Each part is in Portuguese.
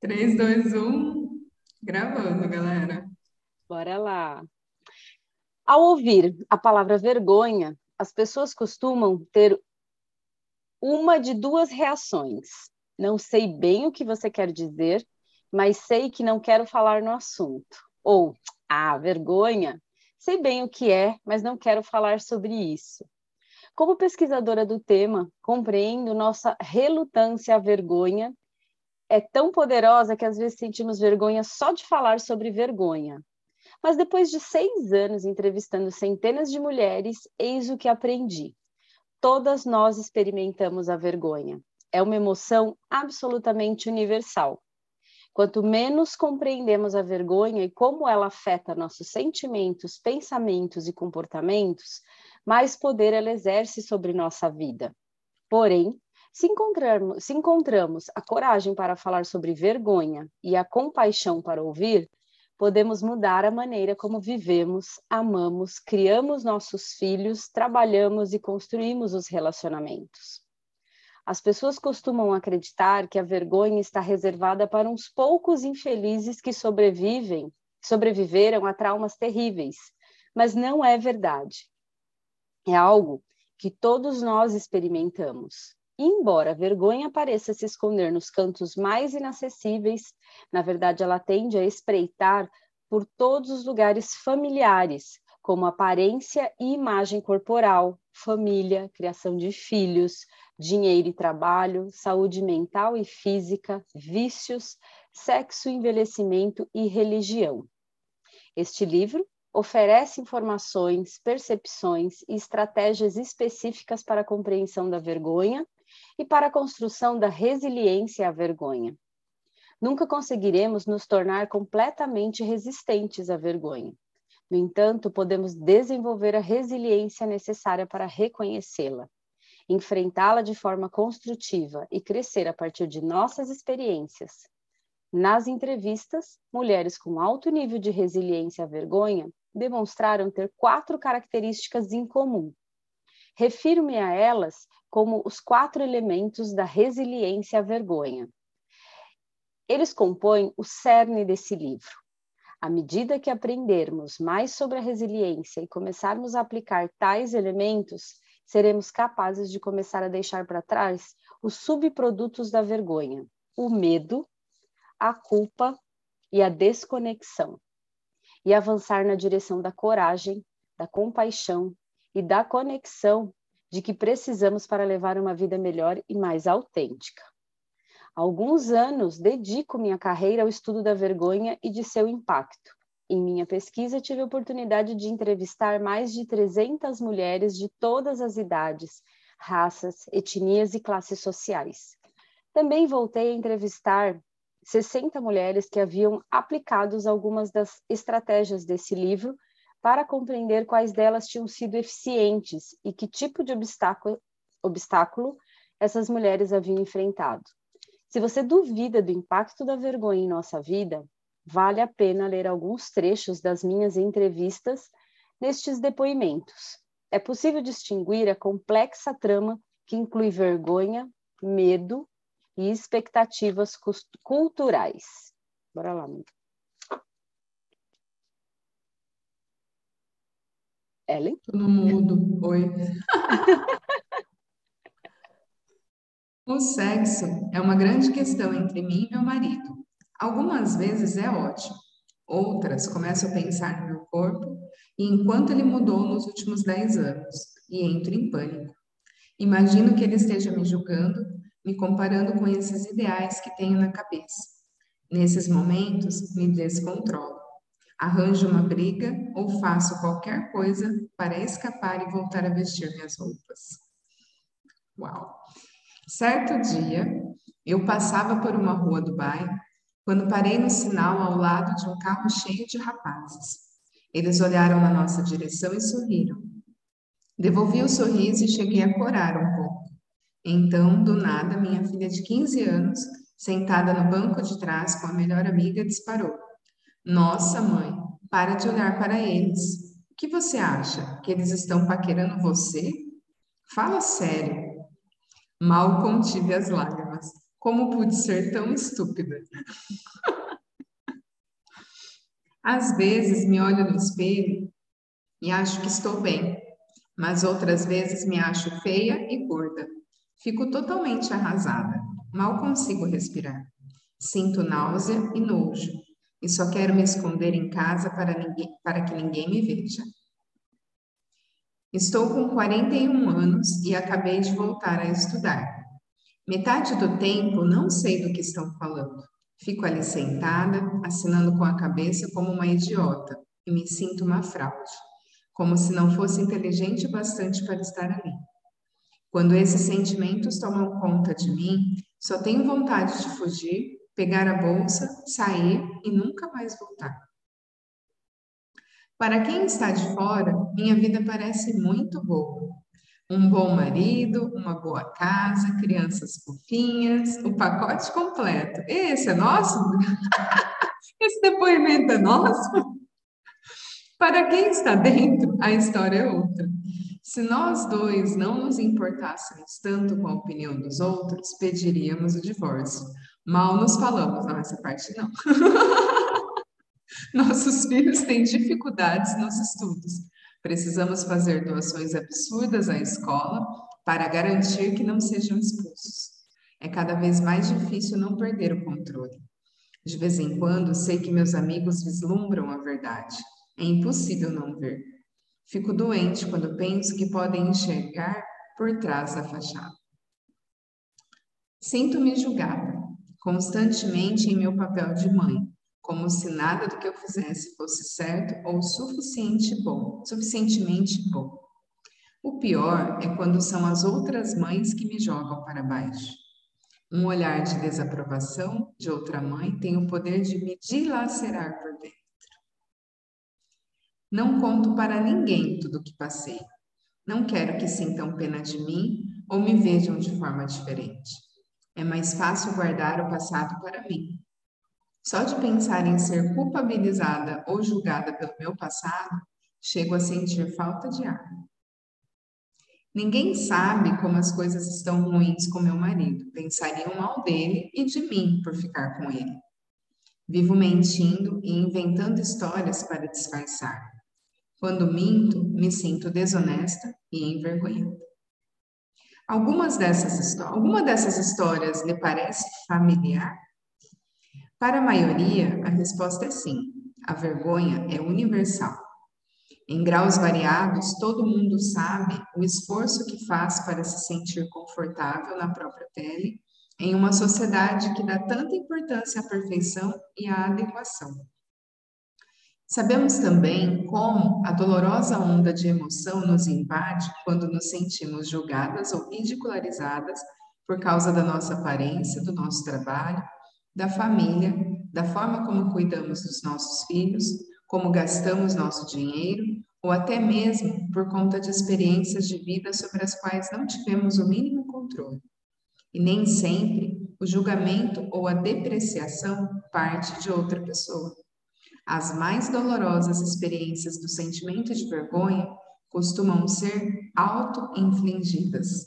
3, 2, 1. Gravando, galera. Bora lá. Ao ouvir a palavra vergonha, as pessoas costumam ter uma de duas reações. Não sei bem o que você quer dizer, mas sei que não quero falar no assunto. Ou, ah, vergonha, sei bem o que é, mas não quero falar sobre isso. Como pesquisadora do tema, compreendo nossa relutância à vergonha é tão poderosa que às vezes sentimos vergonha só de falar sobre vergonha. Mas depois de seis anos entrevistando centenas de mulheres, eis o que aprendi. Todas nós experimentamos a vergonha. É uma emoção absolutamente universal. Quanto menos compreendemos a vergonha e como ela afeta nossos sentimentos, pensamentos e comportamentos, mais poder ela exerce sobre nossa vida. Porém, se encontrarmos, se encontramos a coragem para falar sobre vergonha e a compaixão para ouvir, podemos mudar a maneira como vivemos, amamos, criamos nossos filhos, trabalhamos e construímos os relacionamentos. As pessoas costumam acreditar que a vergonha está reservada para uns poucos infelizes que sobrevivem, sobreviveram a traumas terríveis, mas não é verdade. É algo que todos nós experimentamos. Embora a vergonha pareça se esconder nos cantos mais inacessíveis, na verdade ela tende a espreitar por todos os lugares familiares, como aparência e imagem corporal, família, criação de filhos, dinheiro e trabalho, saúde mental e física, vícios, sexo, envelhecimento e religião. Este livro oferece informações, percepções e estratégias específicas para a compreensão da vergonha e para a construção da resiliência à vergonha. Nunca conseguiremos nos tornar completamente resistentes à vergonha. No entanto, podemos desenvolver a resiliência necessária para reconhecê-la, enfrentá-la de forma construtiva e crescer a partir de nossas experiências. Nas entrevistas, mulheres com alto nível de resiliência à vergonha demonstraram ter quatro características em comum. Refiro-me a elas como os quatro elementos da resiliência à vergonha. Eles compõem o cerne desse livro. À medida que aprendermos mais sobre a resiliência e começarmos a aplicar tais elementos, seremos capazes de começar a deixar para trás os subprodutos da vergonha, o medo, a culpa e a desconexão e avançar na direção da coragem, da compaixão e da conexão de que precisamos para levar uma vida melhor e mais autêntica. Há alguns anos dedico minha carreira ao estudo da vergonha e de seu impacto. Em minha pesquisa, tive a oportunidade de entrevistar mais de 300 mulheres de todas as idades, raças, etnias e classes sociais. Também voltei a entrevistar 60 mulheres que haviam aplicado algumas das estratégias desse livro para compreender quais delas tinham sido eficientes e que tipo de obstáculo, obstáculo essas mulheres haviam enfrentado. Se você duvida do impacto da vergonha em nossa vida, vale a pena ler alguns trechos das minhas entrevistas nestes depoimentos. É possível distinguir a complexa trama que inclui vergonha, medo, e expectativas culturais. Bora lá, amiga. Ellen? Tudo mudo. Oi. o sexo é uma grande questão entre mim e meu marido. Algumas vezes é ótimo, outras começo a pensar no meu corpo e enquanto ele mudou nos últimos 10 anos e entro em pânico. Imagino que ele esteja me julgando me comparando com esses ideais que tenho na cabeça. Nesses momentos, me descontrolo. Arranjo uma briga ou faço qualquer coisa para escapar e voltar a vestir minhas roupas. Uau! Certo dia, eu passava por uma rua do bairro quando parei no sinal ao lado de um carro cheio de rapazes. Eles olharam na nossa direção e sorriram. Devolvi o sorriso e cheguei a corar um pouco. Então, do nada, minha filha de 15 anos, sentada no banco de trás com a melhor amiga, disparou: Nossa, mãe, para de olhar para eles. O que você acha? Que eles estão paquerando você? Fala sério. Mal contive as lágrimas. Como pude ser tão estúpida? Às vezes me olho no espelho e acho que estou bem, mas outras vezes me acho feia e gorda. Fico totalmente arrasada, mal consigo respirar. Sinto náusea e nojo, e só quero me esconder em casa para, ninguém, para que ninguém me veja. Estou com 41 anos e acabei de voltar a estudar. Metade do tempo não sei do que estão falando. Fico ali sentada, assinando com a cabeça como uma idiota e me sinto uma fraude, como se não fosse inteligente bastante para estar ali. Quando esses sentimentos tomam conta de mim, só tenho vontade de fugir, pegar a bolsa, sair e nunca mais voltar. Para quem está de fora, minha vida parece muito boa. Um bom marido, uma boa casa, crianças fofinhas, o pacote completo. Esse é nosso? Esse depoimento é nosso? Para quem está dentro, a história é outra. Se nós dois não nos importássemos tanto com a opinião dos outros, pediríamos o divórcio. Mal nos falamos, não, essa parte não. Nossos filhos têm dificuldades nos estudos. Precisamos fazer doações absurdas à escola para garantir que não sejam expulsos. É cada vez mais difícil não perder o controle. De vez em quando, sei que meus amigos vislumbram a verdade. É impossível não ver. Fico doente quando penso que podem enxergar por trás da fachada. Sinto-me julgada constantemente em meu papel de mãe, como se nada do que eu fizesse fosse certo ou suficiente bom, suficientemente bom. O pior é quando são as outras mães que me jogam para baixo. Um olhar de desaprovação de outra mãe tem o poder de me dilacerar por dentro. Não conto para ninguém tudo o que passei. Não quero que sintam pena de mim ou me vejam de forma diferente. É mais fácil guardar o passado para mim. Só de pensar em ser culpabilizada ou julgada pelo meu passado, chego a sentir falta de ar. Ninguém sabe como as coisas estão ruins com meu marido. Pensariam mal dele e de mim por ficar com ele. Vivo mentindo e inventando histórias para disfarçar. Quando minto, me sinto desonesta e envergonhada. Algumas dessas, alguma dessas histórias lhe parece familiar? Para a maioria, a resposta é sim. A vergonha é universal. Em graus variados, todo mundo sabe o esforço que faz para se sentir confortável na própria pele em uma sociedade que dá tanta importância à perfeição e à adequação. Sabemos também como a dolorosa onda de emoção nos invade quando nos sentimos julgadas ou ridicularizadas por causa da nossa aparência, do nosso trabalho, da família, da forma como cuidamos dos nossos filhos, como gastamos nosso dinheiro, ou até mesmo por conta de experiências de vida sobre as quais não tivemos o mínimo controle. E nem sempre o julgamento ou a depreciação parte de outra pessoa. As mais dolorosas experiências do sentimento de vergonha costumam ser auto-infligidas.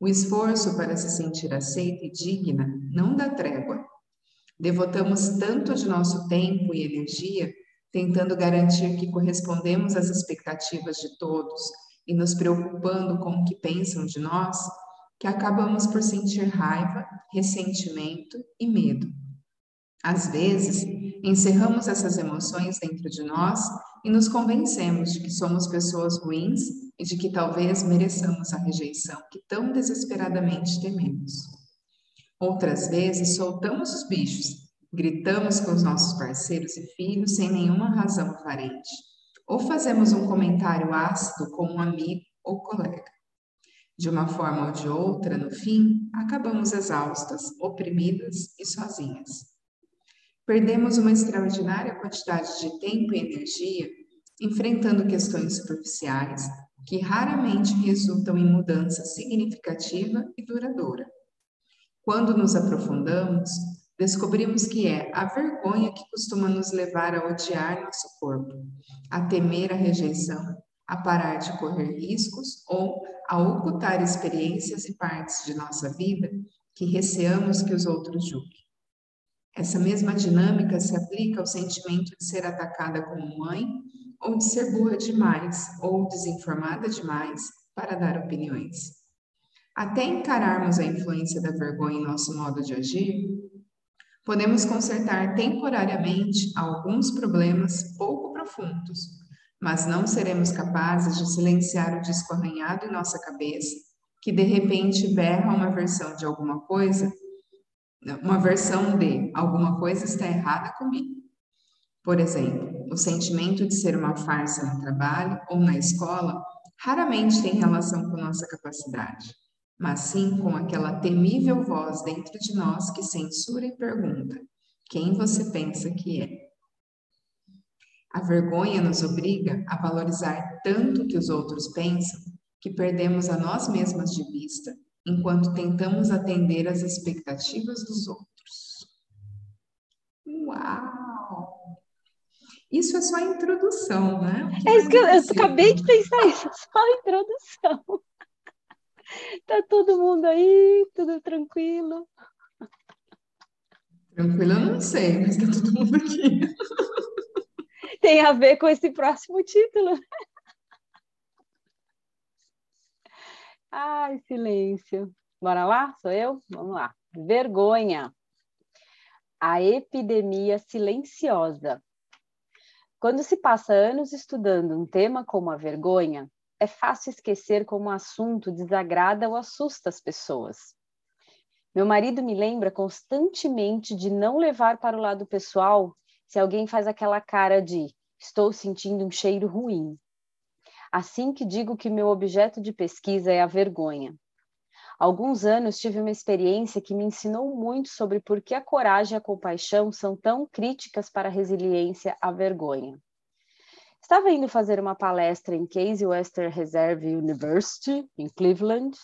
O esforço para se sentir aceita e digna não dá trégua. Devotamos tanto de nosso tempo e energia tentando garantir que correspondemos às expectativas de todos e nos preocupando com o que pensam de nós, que acabamos por sentir raiva, ressentimento e medo. Às vezes, encerramos essas emoções dentro de nós e nos convencemos de que somos pessoas ruins e de que talvez mereçamos a rejeição que tão desesperadamente tememos. Outras vezes, soltamos os bichos, gritamos com os nossos parceiros e filhos sem nenhuma razão aparente, ou fazemos um comentário ácido com um amigo ou colega. De uma forma ou de outra, no fim, acabamos exaustas, oprimidas e sozinhas. Perdemos uma extraordinária quantidade de tempo e energia enfrentando questões superficiais que raramente resultam em mudança significativa e duradoura. Quando nos aprofundamos, descobrimos que é a vergonha que costuma nos levar a odiar nosso corpo, a temer a rejeição, a parar de correr riscos ou a ocultar experiências e partes de nossa vida que receamos que os outros julguem. Essa mesma dinâmica se aplica ao sentimento de ser atacada como mãe ou de ser burra demais ou desinformada demais para dar opiniões. Até encararmos a influência da vergonha em nosso modo de agir, podemos consertar temporariamente alguns problemas pouco profundos, mas não seremos capazes de silenciar o disco arranhado em nossa cabeça, que de repente berra uma versão de alguma coisa, uma versão de alguma coisa está errada comigo. Por exemplo, o sentimento de ser uma farsa no trabalho ou na escola raramente tem relação com nossa capacidade mas sim com aquela temível voz dentro de nós que censura e pergunta: quem você pensa que é? A vergonha nos obriga a valorizar tanto o que os outros pensam que perdemos a nós mesmas de vista enquanto tentamos atender às expectativas dos outros. Uau! Isso é só a introdução, né? É isso que eu, eu acabei de pensar isso, só a introdução. Tá todo mundo aí, tudo tranquilo. Tranquilo, eu não sei, mas tá todo mundo aqui. Tem a ver com esse próximo título. Ai, silêncio. Bora lá? Sou eu? Vamos lá. Vergonha. A epidemia silenciosa. Quando se passa anos estudando um tema como a vergonha, é fácil esquecer como o assunto desagrada ou assusta as pessoas. Meu marido me lembra constantemente de não levar para o lado pessoal se alguém faz aquela cara de estou sentindo um cheiro ruim. Assim que digo que meu objeto de pesquisa é a vergonha. Há alguns anos tive uma experiência que me ensinou muito sobre por que a coragem e a compaixão são tão críticas para a resiliência à vergonha. Estava indo fazer uma palestra em Case Western Reserve University, em Cleveland.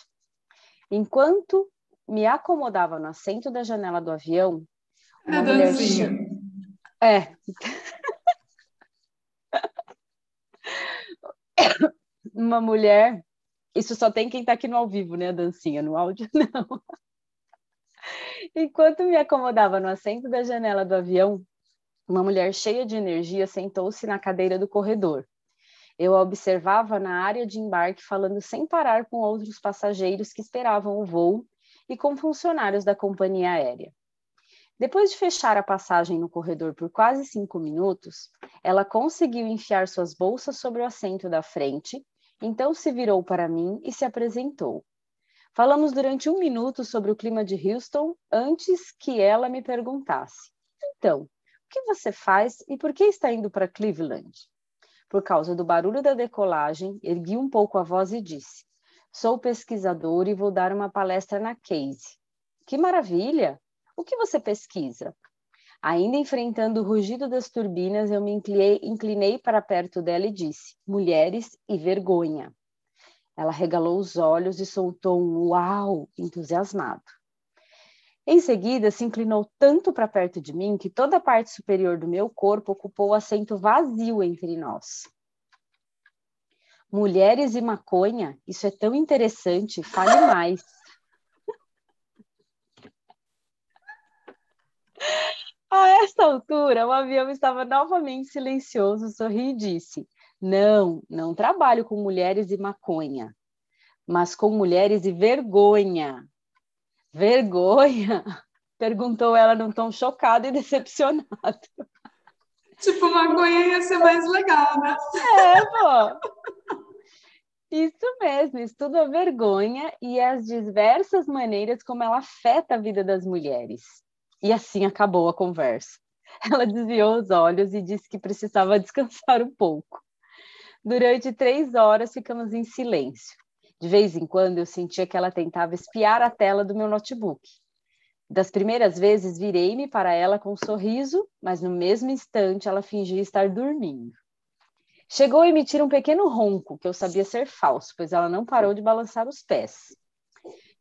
Enquanto me acomodava no assento da janela do avião, uma mulher dancinha. É. uma mulher. Isso só tem quem está aqui no ao vivo, né? A dancinha, no áudio, não. Enquanto me acomodava no assento da janela do avião, uma mulher cheia de energia sentou-se na cadeira do corredor. Eu a observava na área de embarque, falando sem parar com outros passageiros que esperavam o voo e com funcionários da companhia aérea. Depois de fechar a passagem no corredor por quase cinco minutos, ela conseguiu enfiar suas bolsas sobre o assento da frente, então se virou para mim e se apresentou. Falamos durante um minuto sobre o clima de Houston antes que ela me perguntasse: Então, que você faz e por que está indo para Cleveland? Por causa do barulho da decolagem, ergui um pouco a voz e disse: Sou pesquisador e vou dar uma palestra na Case. Que maravilha! O que você pesquisa? Ainda enfrentando o rugido das turbinas, eu me inclinei, inclinei para perto dela e disse: Mulheres e vergonha. Ela regalou os olhos e soltou um uau entusiasmado. Em seguida, se inclinou tanto para perto de mim que toda a parte superior do meu corpo ocupou o assento vazio entre nós. Mulheres e maconha, isso é tão interessante, fale mais. Altura, o avião estava novamente silencioso, sorri e disse: Não, não trabalho com mulheres e maconha, mas com mulheres e vergonha. Vergonha? Perguntou ela num tom chocado e decepcionado. Tipo, maconha ia ser mais legal, né? É, pô. Isso mesmo, estuda a vergonha e as diversas maneiras como ela afeta a vida das mulheres. E assim acabou a conversa. Ela desviou os olhos e disse que precisava descansar um pouco. Durante três horas ficamos em silêncio. De vez em quando eu sentia que ela tentava espiar a tela do meu notebook. Das primeiras vezes virei-me para ela com um sorriso, mas no mesmo instante ela fingia estar dormindo. Chegou a emitir um pequeno ronco, que eu sabia ser falso, pois ela não parou de balançar os pés.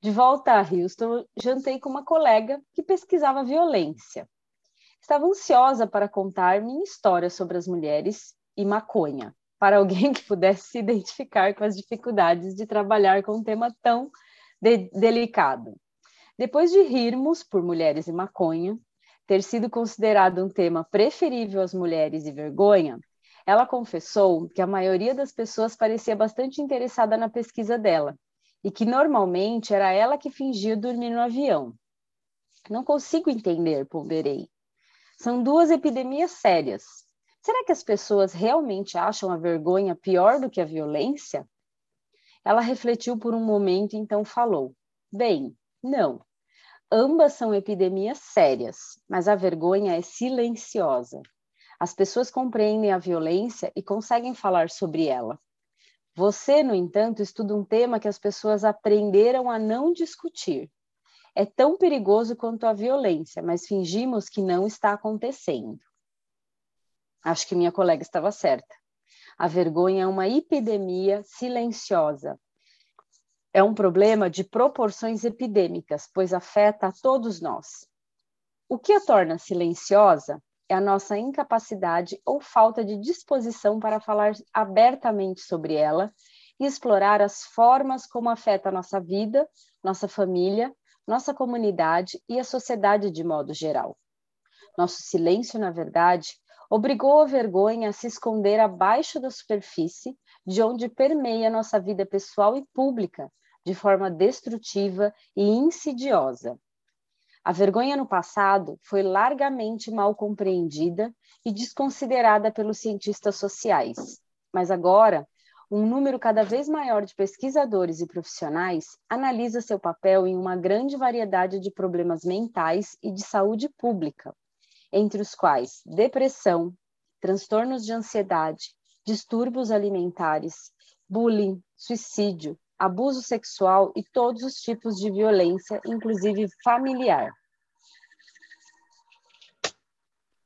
De volta a Houston, jantei com uma colega que pesquisava violência. Estava ansiosa para contar minha história sobre as mulheres e maconha para alguém que pudesse se identificar com as dificuldades de trabalhar com um tema tão de delicado. Depois de rirmos por mulheres e maconha, ter sido considerado um tema preferível às mulheres e vergonha, ela confessou que a maioria das pessoas parecia bastante interessada na pesquisa dela e que normalmente era ela que fingia dormir no avião. Não consigo entender, ponderei. São duas epidemias sérias. Será que as pessoas realmente acham a vergonha pior do que a violência? Ela refletiu por um momento e então falou: Bem, não. Ambas são epidemias sérias, mas a vergonha é silenciosa. As pessoas compreendem a violência e conseguem falar sobre ela. Você, no entanto, estuda um tema que as pessoas aprenderam a não discutir. É tão perigoso quanto a violência, mas fingimos que não está acontecendo. Acho que minha colega estava certa. A vergonha é uma epidemia silenciosa. É um problema de proporções epidêmicas, pois afeta a todos nós. O que a torna silenciosa é a nossa incapacidade ou falta de disposição para falar abertamente sobre ela e explorar as formas como afeta a nossa vida, nossa família, nossa comunidade e a sociedade de modo geral. Nosso silêncio, na verdade, obrigou a vergonha a se esconder abaixo da superfície, de onde permeia nossa vida pessoal e pública, de forma destrutiva e insidiosa. A vergonha no passado foi largamente mal compreendida e desconsiderada pelos cientistas sociais, mas agora um número cada vez maior de pesquisadores e profissionais analisa seu papel em uma grande variedade de problemas mentais e de saúde pública, entre os quais depressão, transtornos de ansiedade, distúrbios alimentares, bullying, suicídio, abuso sexual e todos os tipos de violência, inclusive familiar.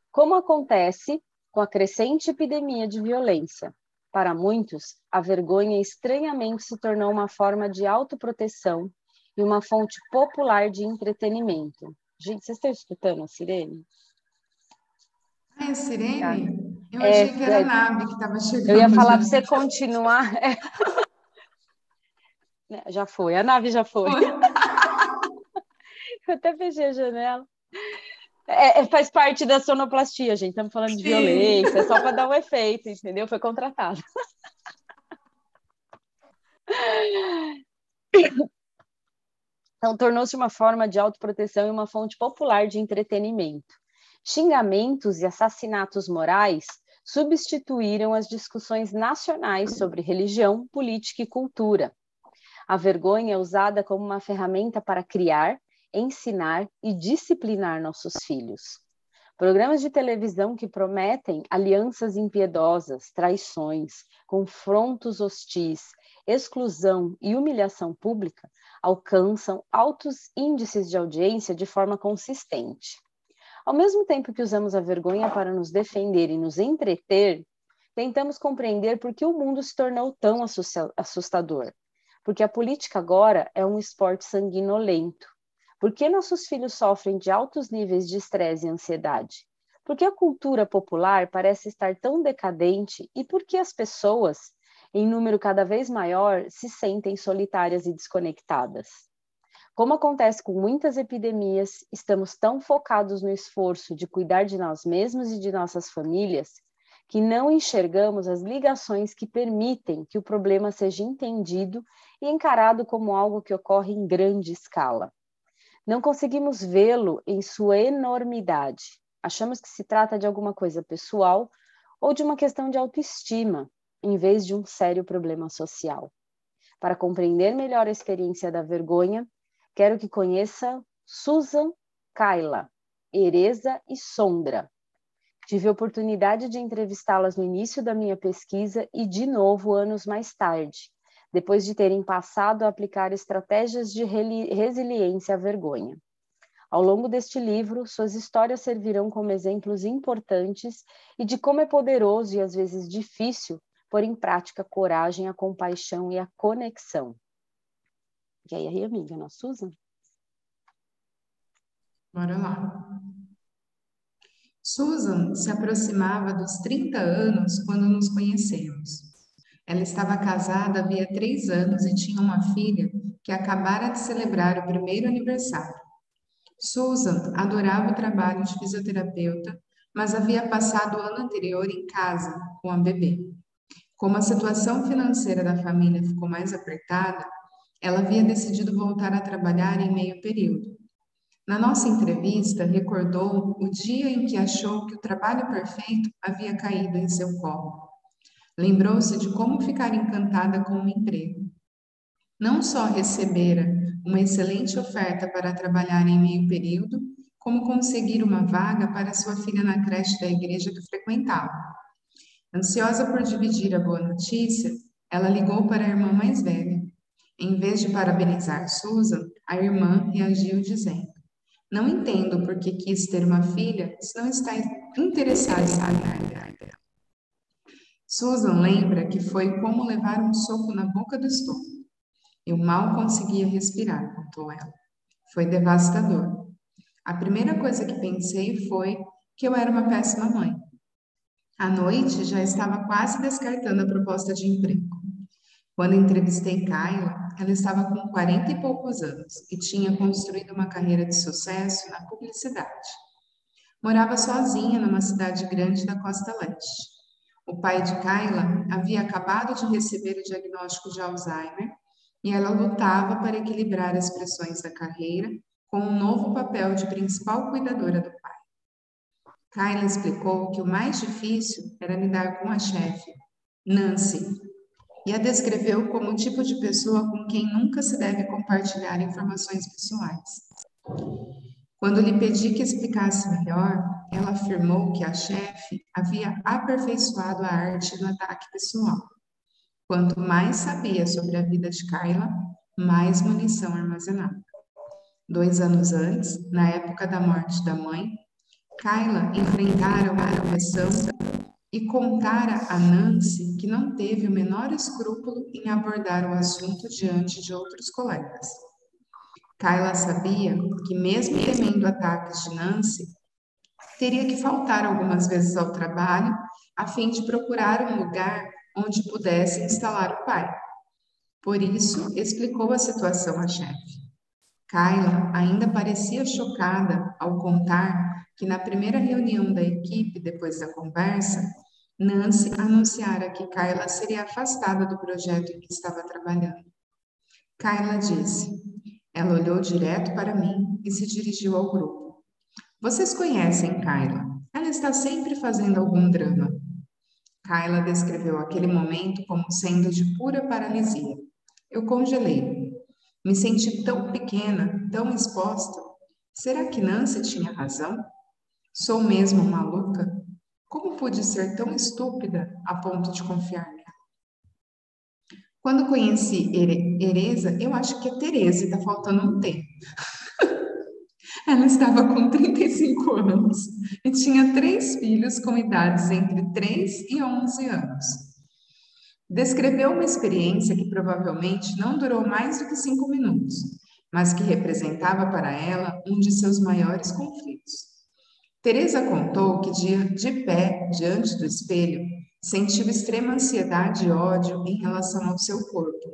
Como acontece com a crescente epidemia de violência, para muitos, a vergonha estranhamente se tornou uma forma de autoproteção e uma fonte popular de entretenimento. Gente, vocês estão escutando a sirene? É a sirene? Eu é, achei que era a é. nave que estava chegando. Eu ia falar para você continuar. É. Já foi, a nave já foi. foi. Eu até fechei a janela. É, é, faz parte da sonoplastia, gente. Estamos falando Sim. de violência, só para dar um efeito, entendeu? Foi contratado. Então, tornou-se uma forma de autoproteção e uma fonte popular de entretenimento. Xingamentos e assassinatos morais substituíram as discussões nacionais sobre religião, política e cultura. A vergonha é usada como uma ferramenta para criar, ensinar e disciplinar nossos filhos. Programas de televisão que prometem alianças impiedosas, traições, confrontos hostis, exclusão e humilhação pública alcançam altos índices de audiência de forma consistente. Ao mesmo tempo que usamos a vergonha para nos defender e nos entreter, tentamos compreender por que o mundo se tornou tão assustador. Porque a política agora é um esporte sanguinolento, por que nossos filhos sofrem de altos níveis de estresse e ansiedade? Por que a cultura popular parece estar tão decadente e por que as pessoas, em número cada vez maior, se sentem solitárias e desconectadas? Como acontece com muitas epidemias, estamos tão focados no esforço de cuidar de nós mesmos e de nossas famílias que não enxergamos as ligações que permitem que o problema seja entendido e encarado como algo que ocorre em grande escala. Não conseguimos vê-lo em sua enormidade. Achamos que se trata de alguma coisa pessoal ou de uma questão de autoestima, em vez de um sério problema social. Para compreender melhor a experiência da vergonha, quero que conheça Susan Kaila, Ereza e Sondra. Tive a oportunidade de entrevistá-las no início da minha pesquisa e de novo anos mais tarde, depois de terem passado a aplicar estratégias de resiliência à vergonha. Ao longo deste livro, suas histórias servirão como exemplos importantes e de como é poderoso e às vezes difícil pôr em prática a coragem, a compaixão e a conexão. E aí, amiga, nós, Susan? Bora lá. Susan se aproximava dos 30 anos quando nos conhecemos. Ela estava casada havia três anos e tinha uma filha que acabara de celebrar o primeiro aniversário. Susan adorava o trabalho de fisioterapeuta, mas havia passado o ano anterior em casa com a bebê. Como a situação financeira da família ficou mais apertada, ela havia decidido voltar a trabalhar em meio período. Na nossa entrevista, recordou o dia em que achou que o trabalho perfeito havia caído em seu colo. Lembrou-se de como ficar encantada com o emprego. Não só recebera uma excelente oferta para trabalhar em meio período, como conseguir uma vaga para sua filha na creche da igreja que frequentava. Ansiosa por dividir a boa notícia, ela ligou para a irmã mais velha. Em vez de parabenizar Susan, a irmã reagiu dizendo: não entendo por que quis ter uma filha se não está interessada em saber. Susan lembra que foi como levar um soco na boca do estômago. Eu mal conseguia respirar, contou ela. Foi devastador. A primeira coisa que pensei foi que eu era uma péssima mãe. À noite já estava quase descartando a proposta de emprego. Quando entrevistei Kyla, ela estava com 40 e poucos anos e tinha construído uma carreira de sucesso na publicidade. Morava sozinha numa cidade grande da costa leste. O pai de Kyla havia acabado de receber o diagnóstico de Alzheimer e ela lutava para equilibrar as pressões da carreira com um novo papel de principal cuidadora do pai. Kyla explicou que o mais difícil era lidar com a chefe, Nancy, e a descreveu como o tipo de pessoa com quem nunca se deve compartilhar informações pessoais. Quando lhe pedi que explicasse melhor, ela afirmou que a chefe havia aperfeiçoado a arte do ataque pessoal. Quanto mais sabia sobre a vida de Kyla, mais munição armazenava. Dois anos antes, na época da morte da mãe, Kyla enfrentara uma depressão e contara a Nancy que não teve o menor escrúpulo em abordar o assunto diante de outros colegas. Kyla sabia que, mesmo temendo ataques de Nancy, teria que faltar algumas vezes ao trabalho a fim de procurar um lugar onde pudesse instalar o pai. Por isso, explicou a situação à chefe. Kyla ainda parecia chocada ao contar que na primeira reunião da equipe, depois da conversa, Nancy anunciara que Kyla seria afastada do projeto em que estava trabalhando. Kyla disse. Ela olhou direto para mim e se dirigiu ao grupo. Vocês conhecem Kyla? Ela está sempre fazendo algum drama. Kyla descreveu aquele momento como sendo de pura paralisia. Eu congelei. Me senti tão pequena, tão exposta. Será que Nancy tinha razão? Sou mesmo maluca? Como pude ser tão estúpida a ponto de confiar? Quando conheci Ereza, eu acho que é Tereza, está faltando um T. Ela estava com 35 anos e tinha três filhos com idades entre 3 e 11 anos. Descreveu uma experiência que provavelmente não durou mais do que cinco minutos, mas que representava para ela um de seus maiores conflitos. Teresa contou que de, de pé diante do espelho sentiu extrema ansiedade e ódio em relação ao seu corpo.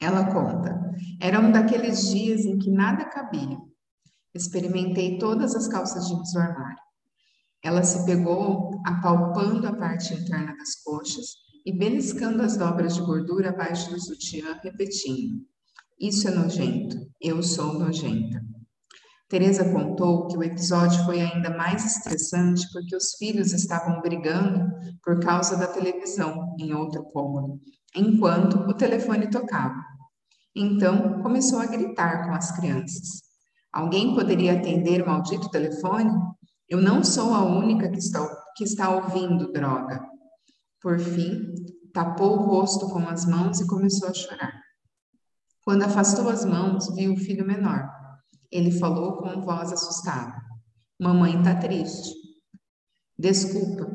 Ela conta: era um daqueles dias em que nada cabia. Experimentei todas as calças jeans do armário. Ela se pegou apalpando a parte interna das coxas e beliscando as dobras de gordura abaixo do sutiã, repetindo: Isso é nojento, eu sou nojenta. Teresa contou que o episódio foi ainda mais estressante porque os filhos estavam brigando por causa da televisão em outro cômodo, enquanto o telefone tocava. Então, começou a gritar com as crianças. Alguém poderia atender o maldito telefone? Eu não sou a única que está, que está ouvindo droga. Por fim, tapou o rosto com as mãos e começou a chorar. Quando afastou as mãos, viu o filho menor, ele falou com voz assustada. Mamãe está triste. Desculpa.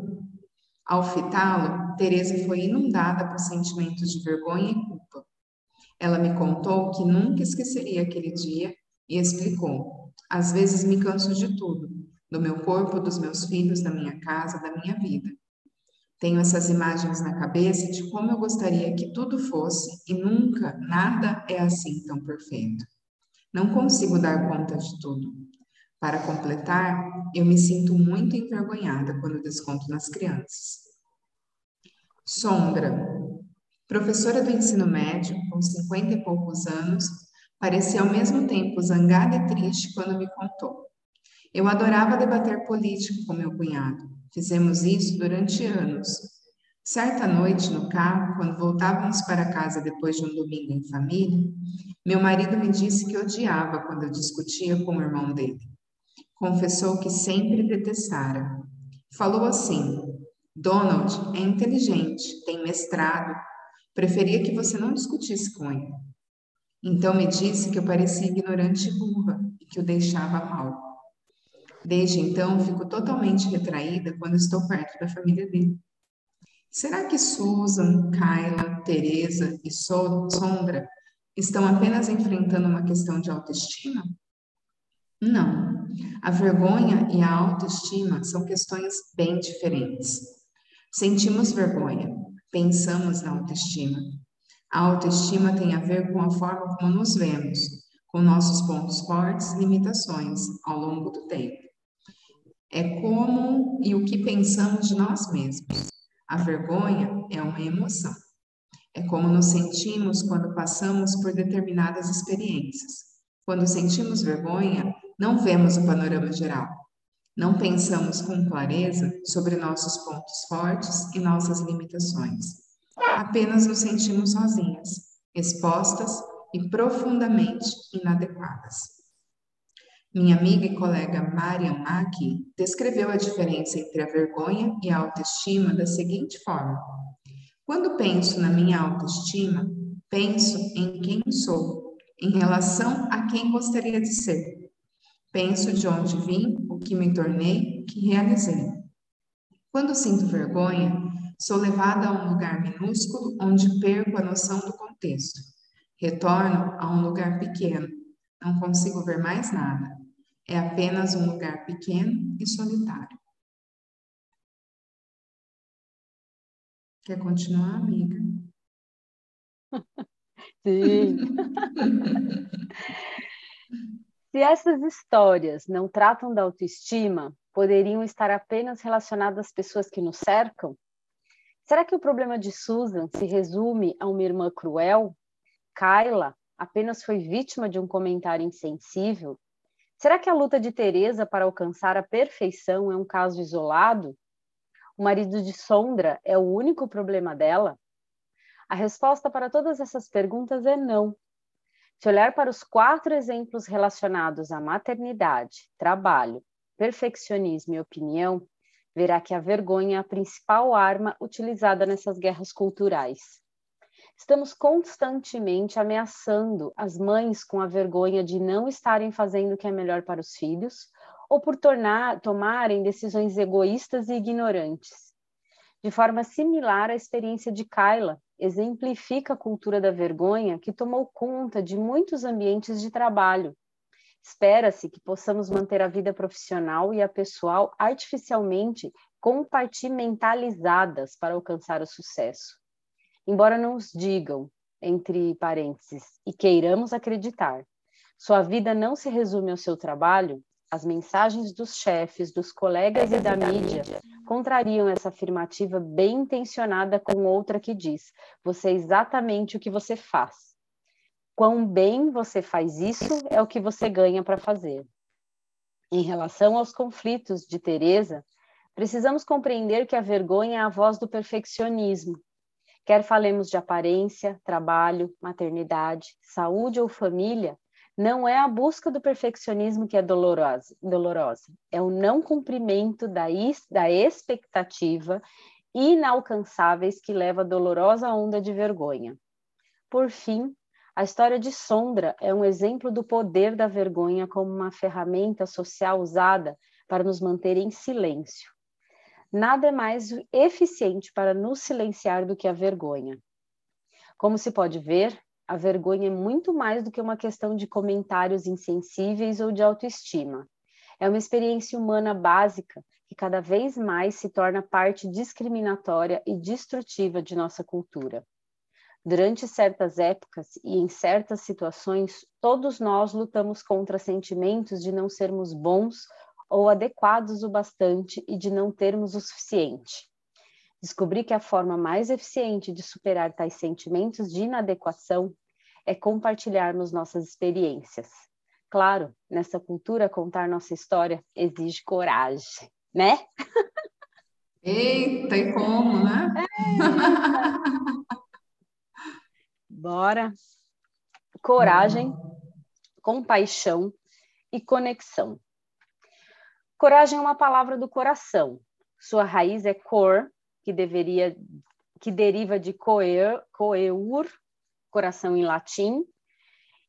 Ao fitá-lo, Teresa foi inundada por sentimentos de vergonha e culpa. Ela me contou que nunca esqueceria aquele dia e explicou: às vezes me canso de tudo, do meu corpo, dos meus filhos, da minha casa, da minha vida. Tenho essas imagens na cabeça de como eu gostaria que tudo fosse e nunca nada é assim tão perfeito. Não consigo dar conta de tudo. Para completar, eu me sinto muito envergonhada quando desconto nas crianças. Sondra, professora do ensino médio, com cinquenta e poucos anos, parecia ao mesmo tempo zangada e triste quando me contou. Eu adorava debater política com meu cunhado. Fizemos isso durante anos. Certa noite, no carro, quando voltávamos para casa depois de um domingo em família, meu marido me disse que odiava quando eu discutia com o irmão dele. Confessou que sempre detestara. Falou assim: Donald é inteligente, tem mestrado, preferia que você não discutisse com ele. Então me disse que eu parecia ignorante e burra e que o deixava mal. Desde então, fico totalmente retraída quando estou perto da família dele. Será que Susan, Kyla, Teresa e Sondra estão apenas enfrentando uma questão de autoestima? Não. A vergonha e a autoestima são questões bem diferentes. Sentimos vergonha, pensamos na autoestima. A autoestima tem a ver com a forma como nos vemos, com nossos pontos fortes e limitações ao longo do tempo. É como e o que pensamos de nós mesmos. A vergonha é uma emoção. É como nos sentimos quando passamos por determinadas experiências. Quando sentimos vergonha, não vemos o panorama geral. Não pensamos com clareza sobre nossos pontos fortes e nossas limitações. Apenas nos sentimos sozinhas, expostas e profundamente inadequadas. Minha amiga e colega Marian Maki descreveu a diferença entre a vergonha e a autoestima da seguinte forma: Quando penso na minha autoestima, penso em quem sou, em relação a quem gostaria de ser. Penso de onde vim, o que me tornei, o que realizei. Quando sinto vergonha, sou levada a um lugar minúsculo onde perco a noção do contexto. Retorno a um lugar pequeno, não consigo ver mais nada. É apenas um lugar pequeno e solitário. Quer continuar, amiga? Sim. Se essas histórias não tratam da autoestima, poderiam estar apenas relacionadas às pessoas que nos cercam? Será que o problema de Susan se resume a uma irmã cruel? Kyla apenas foi vítima de um comentário insensível? Será que a luta de Teresa para alcançar a perfeição é um caso isolado? O marido de Sondra é o único problema dela? A resposta para todas essas perguntas é não. Se olhar para os quatro exemplos relacionados à maternidade, trabalho, perfeccionismo e opinião, verá que a vergonha é a principal arma utilizada nessas guerras culturais. Estamos constantemente ameaçando as mães com a vergonha de não estarem fazendo o que é melhor para os filhos ou por tornar, tomarem decisões egoístas e ignorantes. De forma similar, a experiência de Kyla exemplifica a cultura da vergonha que tomou conta de muitos ambientes de trabalho. Espera-se que possamos manter a vida profissional e a pessoal artificialmente compartimentalizadas para alcançar o sucesso embora não os digam, entre parênteses, e queiramos acreditar. Sua vida não se resume ao seu trabalho, as mensagens dos chefes, dos colegas e da mídia contrariam essa afirmativa bem intencionada com outra que diz: você é exatamente o que você faz. Quão bem você faz isso é o que você ganha para fazer. Em relação aos conflitos de Teresa, precisamos compreender que a vergonha é a voz do perfeccionismo, Quer falemos de aparência, trabalho, maternidade, saúde ou família, não é a busca do perfeccionismo que é dolorosa, dolorosa. é o não cumprimento da, da expectativa inalcançáveis que leva a dolorosa onda de vergonha. Por fim, a história de Sondra é um exemplo do poder da vergonha como uma ferramenta social usada para nos manter em silêncio nada é mais eficiente para nos silenciar do que a vergonha. Como se pode ver, a vergonha é muito mais do que uma questão de comentários insensíveis ou de autoestima. É uma experiência humana básica que cada vez mais se torna parte discriminatória e destrutiva de nossa cultura. Durante certas épocas e em certas situações, todos nós lutamos contra sentimentos de não sermos bons ou adequados o bastante e de não termos o suficiente. Descobri que a forma mais eficiente de superar tais sentimentos de inadequação é compartilharmos nossas experiências. Claro, nessa cultura, contar nossa história exige coragem, né? Eita, e como, né? É. Bora. Coragem, compaixão e conexão. Coragem é uma palavra do coração. Sua raiz é cor, que deveria que deriva de coeur, coeur, coração em latim.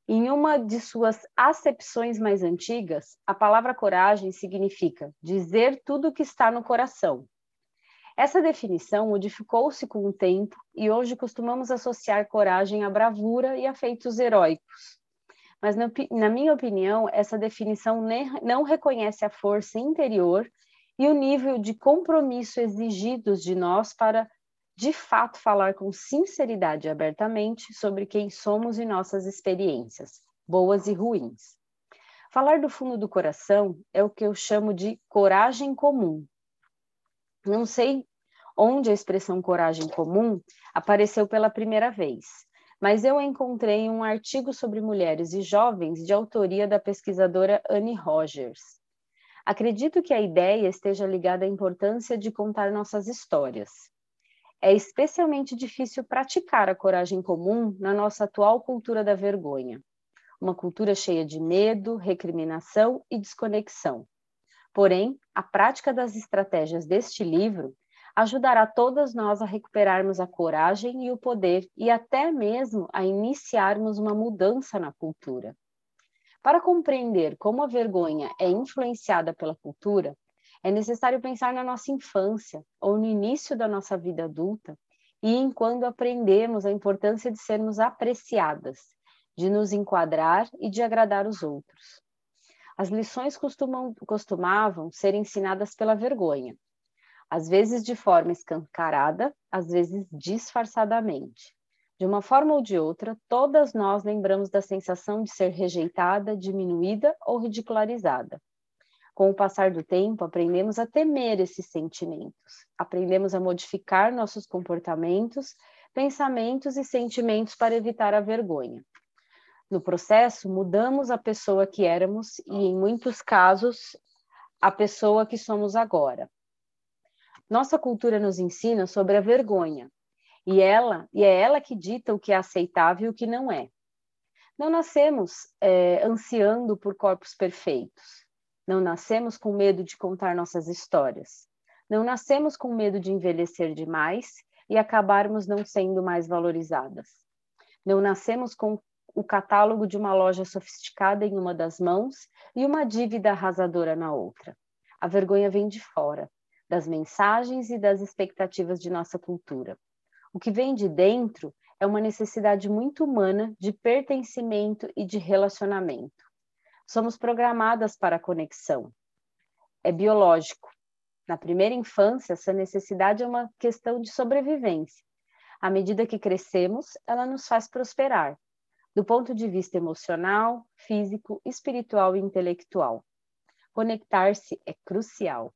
Em uma de suas acepções mais antigas, a palavra coragem significa dizer tudo o que está no coração, essa definição modificou-se com o tempo e hoje costumamos associar coragem à bravura e a feitos heróicos. Mas, na, minha opinião, essa definição não reconhece a força interior e o nível de compromisso exigidos de nós para, de fato, falar com sinceridade e abertamente sobre quem somos e nossas experiências, boas e ruins. Falar do fundo do coração é o que eu chamo de coragem comum. Não sei onde a expressão coragem comum apareceu pela primeira vez, mas eu encontrei um artigo sobre mulheres e jovens de autoria da pesquisadora Anne Rogers. Acredito que a ideia esteja ligada à importância de contar nossas histórias. É especialmente difícil praticar a coragem comum na nossa atual cultura da vergonha, uma cultura cheia de medo, recriminação e desconexão. Porém, a prática das estratégias deste livro ajudará todas nós a recuperarmos a coragem e o poder e até mesmo a iniciarmos uma mudança na cultura. Para compreender como a vergonha é influenciada pela cultura, é necessário pensar na nossa infância ou no início da nossa vida adulta e em quando aprendemos a importância de sermos apreciadas, de nos enquadrar e de agradar os outros. As lições costumam, costumavam ser ensinadas pela vergonha, às vezes de forma escancarada, às vezes disfarçadamente. De uma forma ou de outra, todas nós lembramos da sensação de ser rejeitada, diminuída ou ridicularizada. Com o passar do tempo, aprendemos a temer esses sentimentos, aprendemos a modificar nossos comportamentos, pensamentos e sentimentos para evitar a vergonha. No processo, mudamos a pessoa que éramos e, em muitos casos, a pessoa que somos agora. Nossa cultura nos ensina sobre a vergonha, e ela e é ela que dita o que é aceitável e o que não é. Não nascemos é, ansiando por corpos perfeitos. Não nascemos com medo de contar nossas histórias. Não nascemos com medo de envelhecer demais e acabarmos não sendo mais valorizadas. Não nascemos com o catálogo de uma loja sofisticada em uma das mãos e uma dívida arrasadora na outra. A vergonha vem de fora, das mensagens e das expectativas de nossa cultura. O que vem de dentro é uma necessidade muito humana de pertencimento e de relacionamento. Somos programadas para a conexão. É biológico. Na primeira infância, essa necessidade é uma questão de sobrevivência. À medida que crescemos, ela nos faz prosperar, do ponto de vista emocional, físico, espiritual e intelectual. Conectar-se é crucial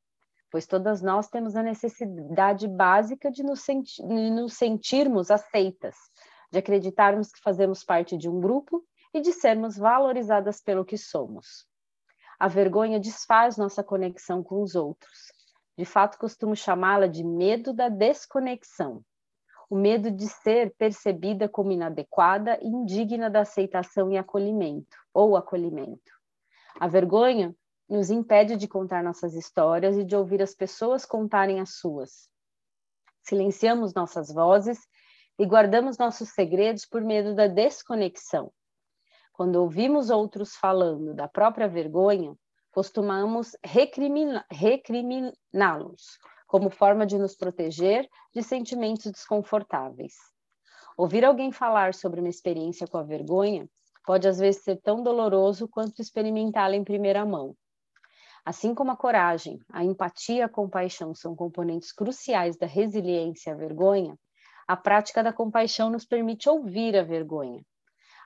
pois todas nós temos a necessidade básica de nos, senti de nos sentirmos aceitas, de acreditarmos que fazemos parte de um grupo e de sermos valorizadas pelo que somos. A vergonha desfaz nossa conexão com os outros. De fato, costumo chamá-la de medo da desconexão. O medo de ser percebida como inadequada e indigna da aceitação e acolhimento, ou acolhimento. A vergonha nos impede de contar nossas histórias e de ouvir as pessoas contarem as suas. Silenciamos nossas vozes e guardamos nossos segredos por medo da desconexão. Quando ouvimos outros falando da própria vergonha, costumamos recriminá-los, como forma de nos proteger de sentimentos desconfortáveis. Ouvir alguém falar sobre uma experiência com a vergonha pode às vezes ser tão doloroso quanto experimentá-la em primeira mão. Assim como a coragem, a empatia e a compaixão são componentes cruciais da resiliência à vergonha, a prática da compaixão nos permite ouvir a vergonha.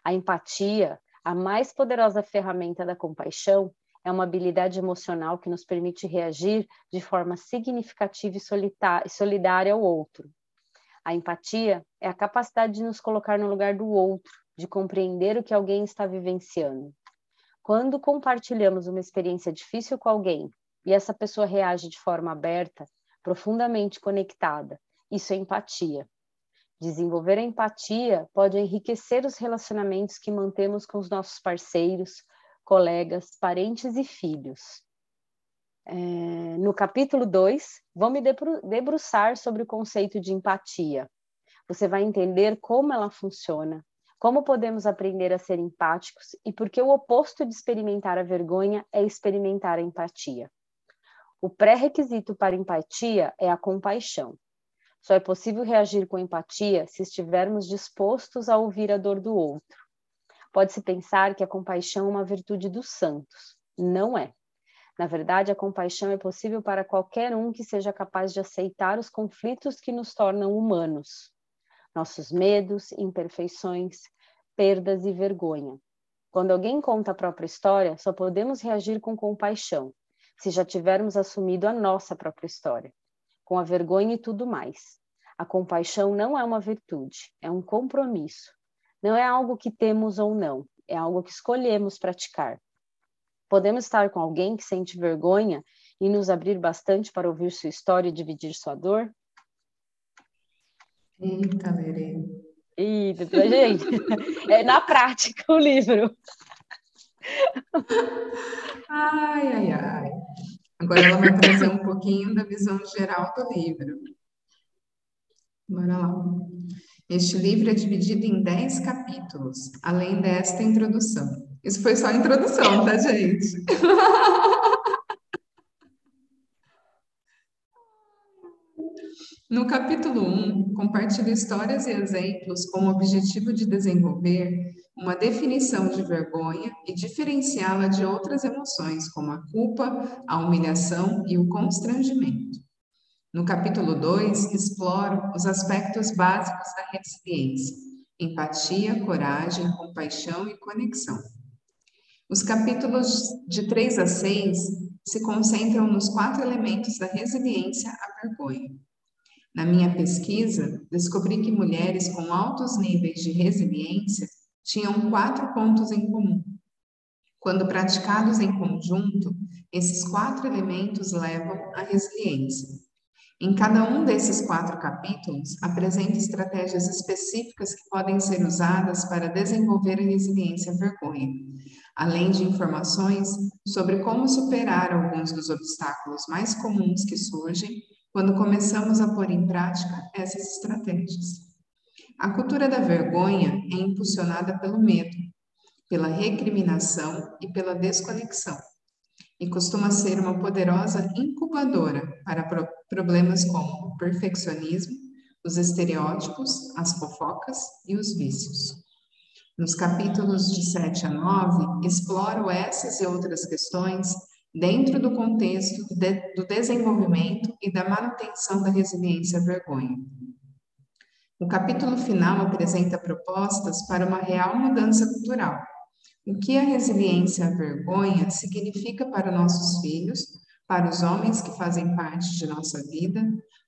A empatia, a mais poderosa ferramenta da compaixão, é uma habilidade emocional que nos permite reagir de forma significativa e solidária ao outro. A empatia é a capacidade de nos colocar no lugar do outro, de compreender o que alguém está vivenciando. Quando compartilhamos uma experiência difícil com alguém e essa pessoa reage de forma aberta, profundamente conectada, isso é empatia. Desenvolver a empatia pode enriquecer os relacionamentos que mantemos com os nossos parceiros, colegas, parentes e filhos. É, no capítulo 2, vou me debruçar sobre o conceito de empatia. Você vai entender como ela funciona, como podemos aprender a ser empáticos e por que o oposto de experimentar a vergonha é experimentar a empatia. O pré-requisito para empatia é a compaixão. Só é possível reagir com empatia se estivermos dispostos a ouvir a dor do outro. Pode-se pensar que a compaixão é uma virtude dos santos. Não é. Na verdade, a compaixão é possível para qualquer um que seja capaz de aceitar os conflitos que nos tornam humanos nossos medos, imperfeições, perdas e vergonha. Quando alguém conta a própria história, só podemos reagir com compaixão, se já tivermos assumido a nossa própria história, com a vergonha e tudo mais. A compaixão não é uma virtude, é um compromisso. Não é algo que temos ou não, é algo que escolhemos praticar. Podemos estar com alguém que sente vergonha e nos abrir bastante para ouvir sua história e dividir sua dor? Eita, Lerê. Eita, gente. É na prática o livro. Ai, ai, ai. Agora ela vai trazer um pouquinho da visão geral do livro. Bora lá. Este livro é dividido em 10 capítulos, além desta introdução. Isso foi só a introdução, tá, gente? No capítulo 1, compartilho histórias e exemplos com o objetivo de desenvolver uma definição de vergonha e diferenciá-la de outras emoções, como a culpa, a humilhação e o constrangimento. No capítulo 2, exploro os aspectos básicos da resiliência: empatia, coragem, compaixão e conexão. Os capítulos de 3 a 6 se concentram nos quatro elementos da resiliência à vergonha na minha pesquisa, descobri que mulheres com altos níveis de resiliência tinham quatro pontos em comum. Quando praticados em conjunto, esses quatro elementos levam à resiliência. Em cada um desses quatro capítulos, apresenta estratégias específicas que podem ser usadas para desenvolver a resiliência à vergonha, além de informações sobre como superar alguns dos obstáculos mais comuns que surgem quando começamos a pôr em prática essas estratégias. A cultura da vergonha é impulsionada pelo medo, pela recriminação e pela desconexão, e costuma ser uma poderosa incubadora para pro problemas como o perfeccionismo, os estereótipos, as fofocas e os vícios. Nos capítulos de 7 a 9, exploro essas e outras questões dentro do contexto de, do desenvolvimento e da manutenção da resiliência à vergonha. O capítulo final apresenta propostas para uma real mudança cultural. O que a resiliência à vergonha significa para nossos filhos, para os homens que fazem parte de nossa vida,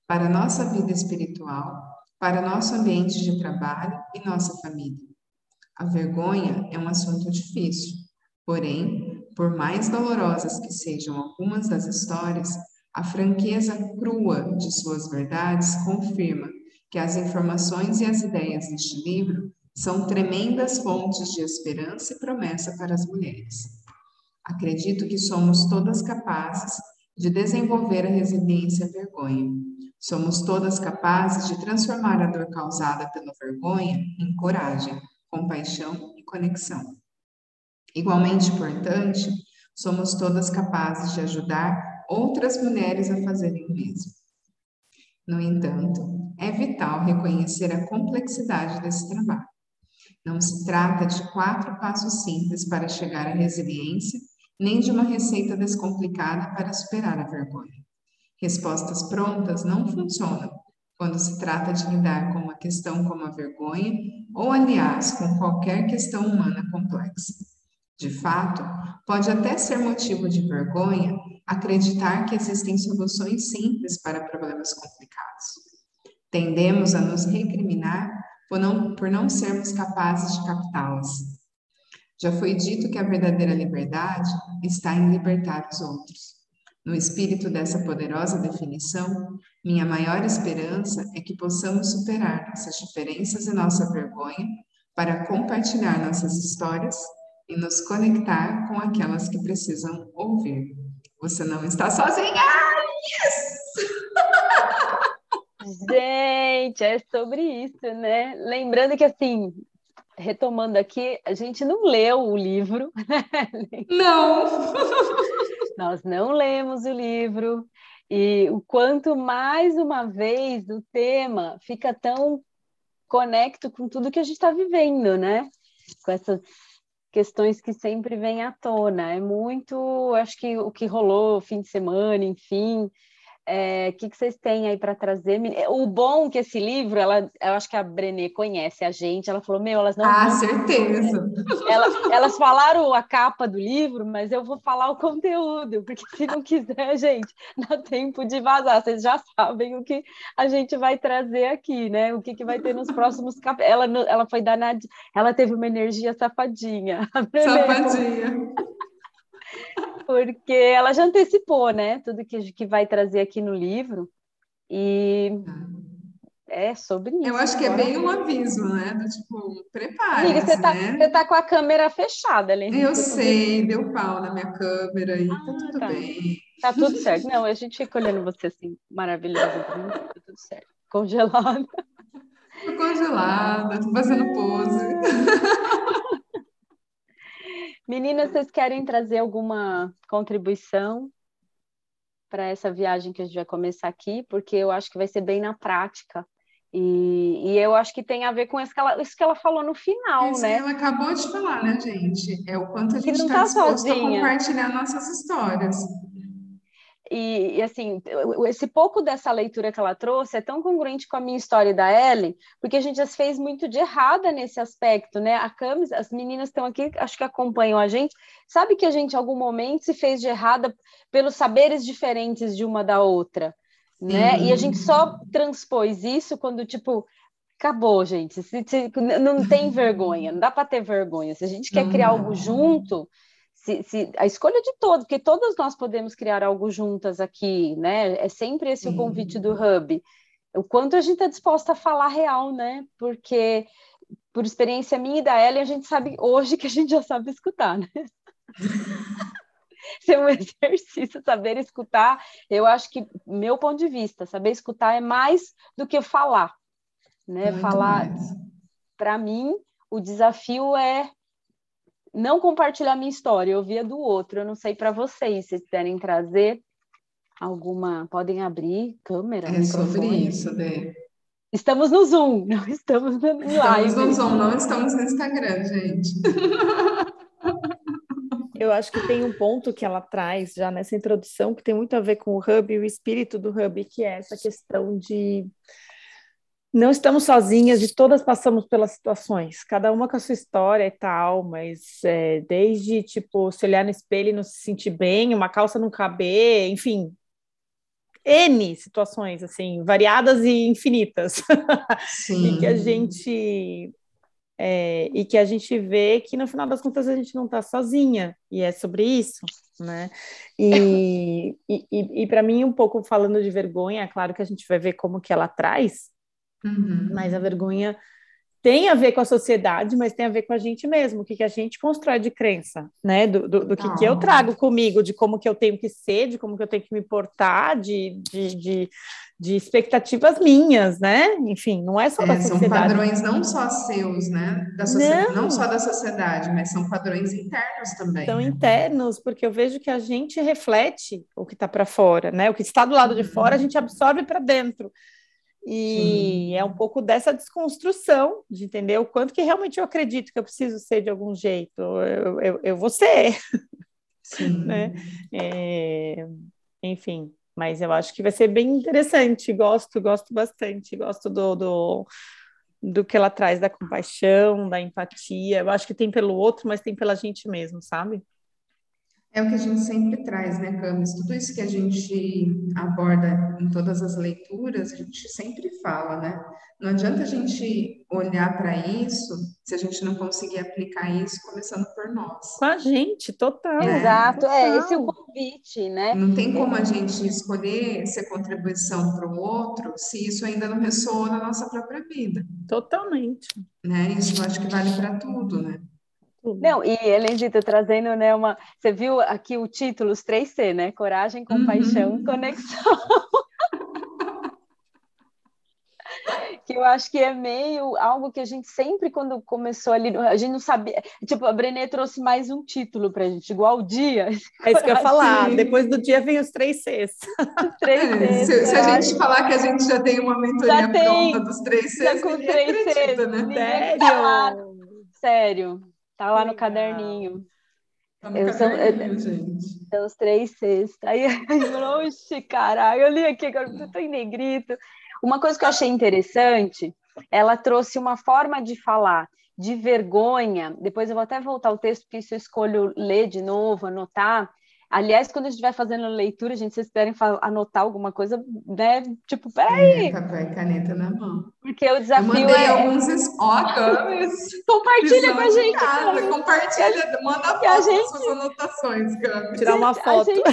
para nossa vida espiritual, para nosso ambiente de trabalho e nossa família. A vergonha é um assunto difícil, porém, por mais dolorosas que sejam algumas das histórias, a franqueza crua de suas verdades confirma que as informações e as ideias deste livro são tremendas fontes de esperança e promessa para as mulheres. Acredito que somos todas capazes de desenvolver a resiliência à vergonha. Somos todas capazes de transformar a dor causada pela vergonha em coragem, compaixão e conexão. Igualmente importante, somos todas capazes de ajudar outras mulheres a fazerem o mesmo. No entanto, é vital reconhecer a complexidade desse trabalho. Não se trata de quatro passos simples para chegar à resiliência nem de uma receita descomplicada para superar a vergonha. Respostas prontas não funcionam quando se trata de lidar com uma questão como a vergonha ou, aliás, com qualquer questão humana complexa. De fato, pode até ser motivo de vergonha acreditar que existem soluções simples para problemas complicados. Tendemos a nos recriminar por não, por não sermos capazes de captá-las. Já foi dito que a verdadeira liberdade está em libertar os outros. No espírito dessa poderosa definição, minha maior esperança é que possamos superar nossas diferenças e nossa vergonha para compartilhar nossas histórias e nos conectar com aquelas que precisam ouvir. Você não está sozinha! Yes! Gente, é sobre isso, né? Lembrando que, assim, retomando aqui, a gente não leu o livro. Né? Não! Nós não lemos o livro. E o quanto mais uma vez o tema fica tão conecto com tudo que a gente está vivendo, né? Com essas questões que sempre vêm à tona. É muito, acho que o que rolou fim de semana, enfim, é, o que, que, vocês têm aí para trazer? O bom que esse livro, ela, eu acho que a Brené conhece a gente, ela falou, meu, elas não. Ah, certeza! Elas, elas falaram a capa do livro, mas eu vou falar o conteúdo, porque se não quiser, gente, dá tempo de vazar. Vocês já sabem o que a gente vai trazer aqui, né? O que, que vai ter nos próximos capítulos. Ela, ela foi danada, ela teve uma energia safadinha. Safadinha porque ela já antecipou, né? Tudo que, que vai trazer aqui no livro. E é sobre isso. Eu acho que é bem um aviso, né? Do tipo, prepare. Você tá, né? você tá com a câmera fechada, Lene. Eu sei, deu pau na minha câmera e tá ah, tá tudo tá. bem. Tá tudo certo. Não, a gente fica olhando você assim, maravilhosa, tá tudo certo. Congelada. Tô congelada, tô fazendo pose. Meninas, vocês querem trazer alguma contribuição para essa viagem que a gente vai começar aqui? Porque eu acho que vai ser bem na prática. E, e eu acho que tem a ver com isso que ela, isso que ela falou no final, isso né? Ela acabou de falar, né, gente? É o quanto a gente está tá disposto sozinha. a compartilhar nossas histórias. E, e, assim, esse pouco dessa leitura que ela trouxe é tão congruente com a minha história da Ellen, porque a gente já fez muito de errada nesse aspecto, né? A Camis, as meninas estão aqui, acho que acompanham a gente, sabe que a gente em algum momento se fez de errada pelos saberes diferentes de uma da outra, né? E a gente só transpôs isso quando, tipo, acabou, gente. Se, se, não tem vergonha, não dá para ter vergonha. Se a gente quer criar algo junto, se, se, a escolha de todos, porque todas nós podemos criar algo juntas aqui, né? É sempre esse o convite do Hub. O quanto a gente está disposta a falar real, né? Porque, por experiência minha e da Ellen, a gente sabe hoje que a gente já sabe escutar, né? Ser um exercício, saber escutar, eu acho que, meu ponto de vista, saber escutar é mais do que falar, né? Muito falar, para mim, o desafio é não compartilhar minha história, eu via do outro. Eu não sei para vocês, se quiserem trazer alguma, podem abrir câmera. É sobre isso, Dê. Estamos no Zoom, não estamos no live. Estamos no Zoom, não estamos no Instagram, gente. Eu acho que tem um ponto que ela traz já nessa introdução que tem muito a ver com o Hub e o espírito do Hub, que é essa questão de não estamos sozinhas e todas passamos pelas situações, cada uma com a sua história e tal, mas é, desde, tipo, se olhar no espelho e não se sentir bem, uma calça não caber, enfim, N situações, assim, variadas e infinitas, e que a gente... É, e que a gente vê que no final das contas a gente não está sozinha, e é sobre isso, né? E, e, e, e para mim, um pouco falando de vergonha, é claro que a gente vai ver como que ela traz, Uhum. Mas a vergonha tem a ver com a sociedade, mas tem a ver com a gente mesmo, o que, que a gente constrói de crença, né? Do, do, do que, que eu trago comigo, de como que eu tenho que ser, de como que eu tenho que me portar, de, de, de, de expectativas minhas, né? Enfim, não é só é, da sociedade. São padrões não só seus, né? Da não. não só da sociedade, mas são padrões internos também. São né? internos, porque eu vejo que a gente reflete o que está para fora, né? O que está do lado uhum. de fora, a gente absorve para dentro. E Sim. é um pouco dessa desconstrução de entender o quanto que realmente eu acredito que eu preciso ser de algum jeito. Eu, eu, eu vou ser. Sim. né? É, enfim, mas eu acho que vai ser bem interessante. Gosto, gosto bastante. Gosto do, do, do que ela traz da compaixão, da empatia. Eu acho que tem pelo outro, mas tem pela gente mesmo, sabe? É o que a gente sempre traz, né, Camis? Tudo isso que a gente aborda em todas as leituras, a gente sempre fala, né? Não adianta a gente olhar para isso se a gente não conseguir aplicar isso começando por nós. Com a gente, total. Exato, total. é esse é o convite, né? Não tem como a gente escolher ser contribuição para o outro se isso ainda não ressoa na nossa própria vida. Totalmente. Né? Isso eu acho que vale para tudo, né? Não, e Elendita, trazendo, né, uma... Você viu aqui o título, os três C, né? Coragem, compaixão uhum. conexão. que eu acho que é meio algo que a gente sempre, quando começou ali, a gente não sabia. Tipo, a Brené trouxe mais um título para a gente, igual o dia. É isso que eu ia falar. Depois do dia vem os três Cs. Os três Cs. Se, se a gente falar que a gente já tem uma mentoria já pronta tem, dos três Cs, já com três acredita, Cs, né? Sério? Sério. Tá lá no caderninho. Tá no eu caderninho, sou, gente. São os três Cs. Aí eu oxe, caralho, eu li aqui, agora eu tô em negrito. Uma coisa que eu achei interessante, ela trouxe uma forma de falar de vergonha. Depois eu vou até voltar ao texto, porque isso eu escolho ler de novo, anotar Aliás, quando a gente vai fazendo leitura, gente, vocês querem anotar alguma coisa, né? Tipo, peraí. É, papel e caneta na mão. Porque o desafio Eu mandei é... alguns spots. Compartilha com a gente. Casa, compartilha, manda foto gente... suas anotações, Cami. Tirar uma foto. A gente,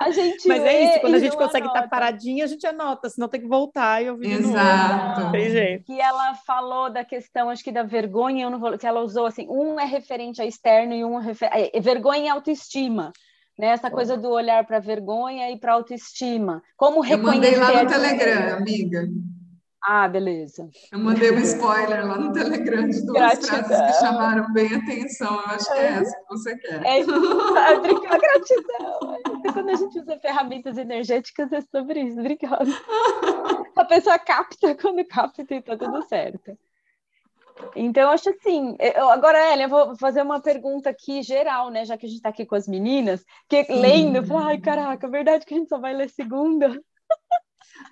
a gente Mas é isso, quando a gente consegue estar tá paradinha, a gente anota, senão tem que voltar e ouvir Exato. Tem jeito. Que ela falou da questão, acho que da vergonha, eu não vou, que ela usou assim, um é referente a externo e um é, refer... é vergonha e autoestima né? Essa coisa do olhar para a vergonha e para a autoestima. Como reconhecer... Eu mandei lá no Telegram, amiga. Ah, beleza. Eu mandei um spoiler lá no Telegram de duas Gratidão. frases que chamaram bem atenção. Eu acho que é essa que você quer. É, é brincar, gratidão. Quando a gente usa ferramentas energéticas, é sobre isso. Obrigada. A pessoa capta quando capta e tá tudo certo. Então, acho assim. Eu, agora, Ellen, eu vou fazer uma pergunta aqui geral, né? Já que a gente está aqui com as meninas, que lendo, eu falei, ai, caraca, é verdade que a gente só vai ler segunda.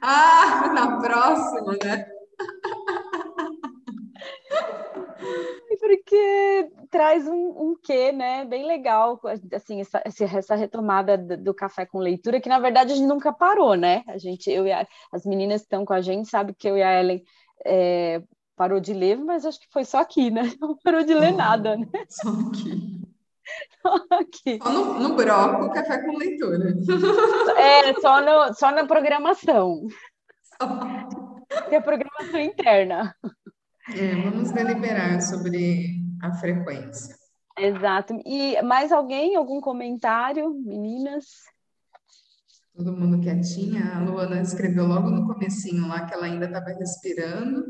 Ah, na próxima, né? Porque traz um, um quê, né? Bem legal, assim, essa, essa retomada do café com leitura, que na verdade a gente nunca parou, né? A gente, eu a, as meninas que estão com a gente, sabe que eu e a Ellen é, parou de ler, mas acho que foi só aqui, né? Não parou de ler nada, né? Só aqui. Só aqui. Só no, no broco, café com leitura. É, só, no, só na programação. Só. Que é a programação interna. É, vamos deliberar sobre a frequência. Exato. E mais alguém? Algum comentário, meninas? Todo mundo quietinha. A Luana escreveu logo no comecinho lá que ela ainda estava respirando.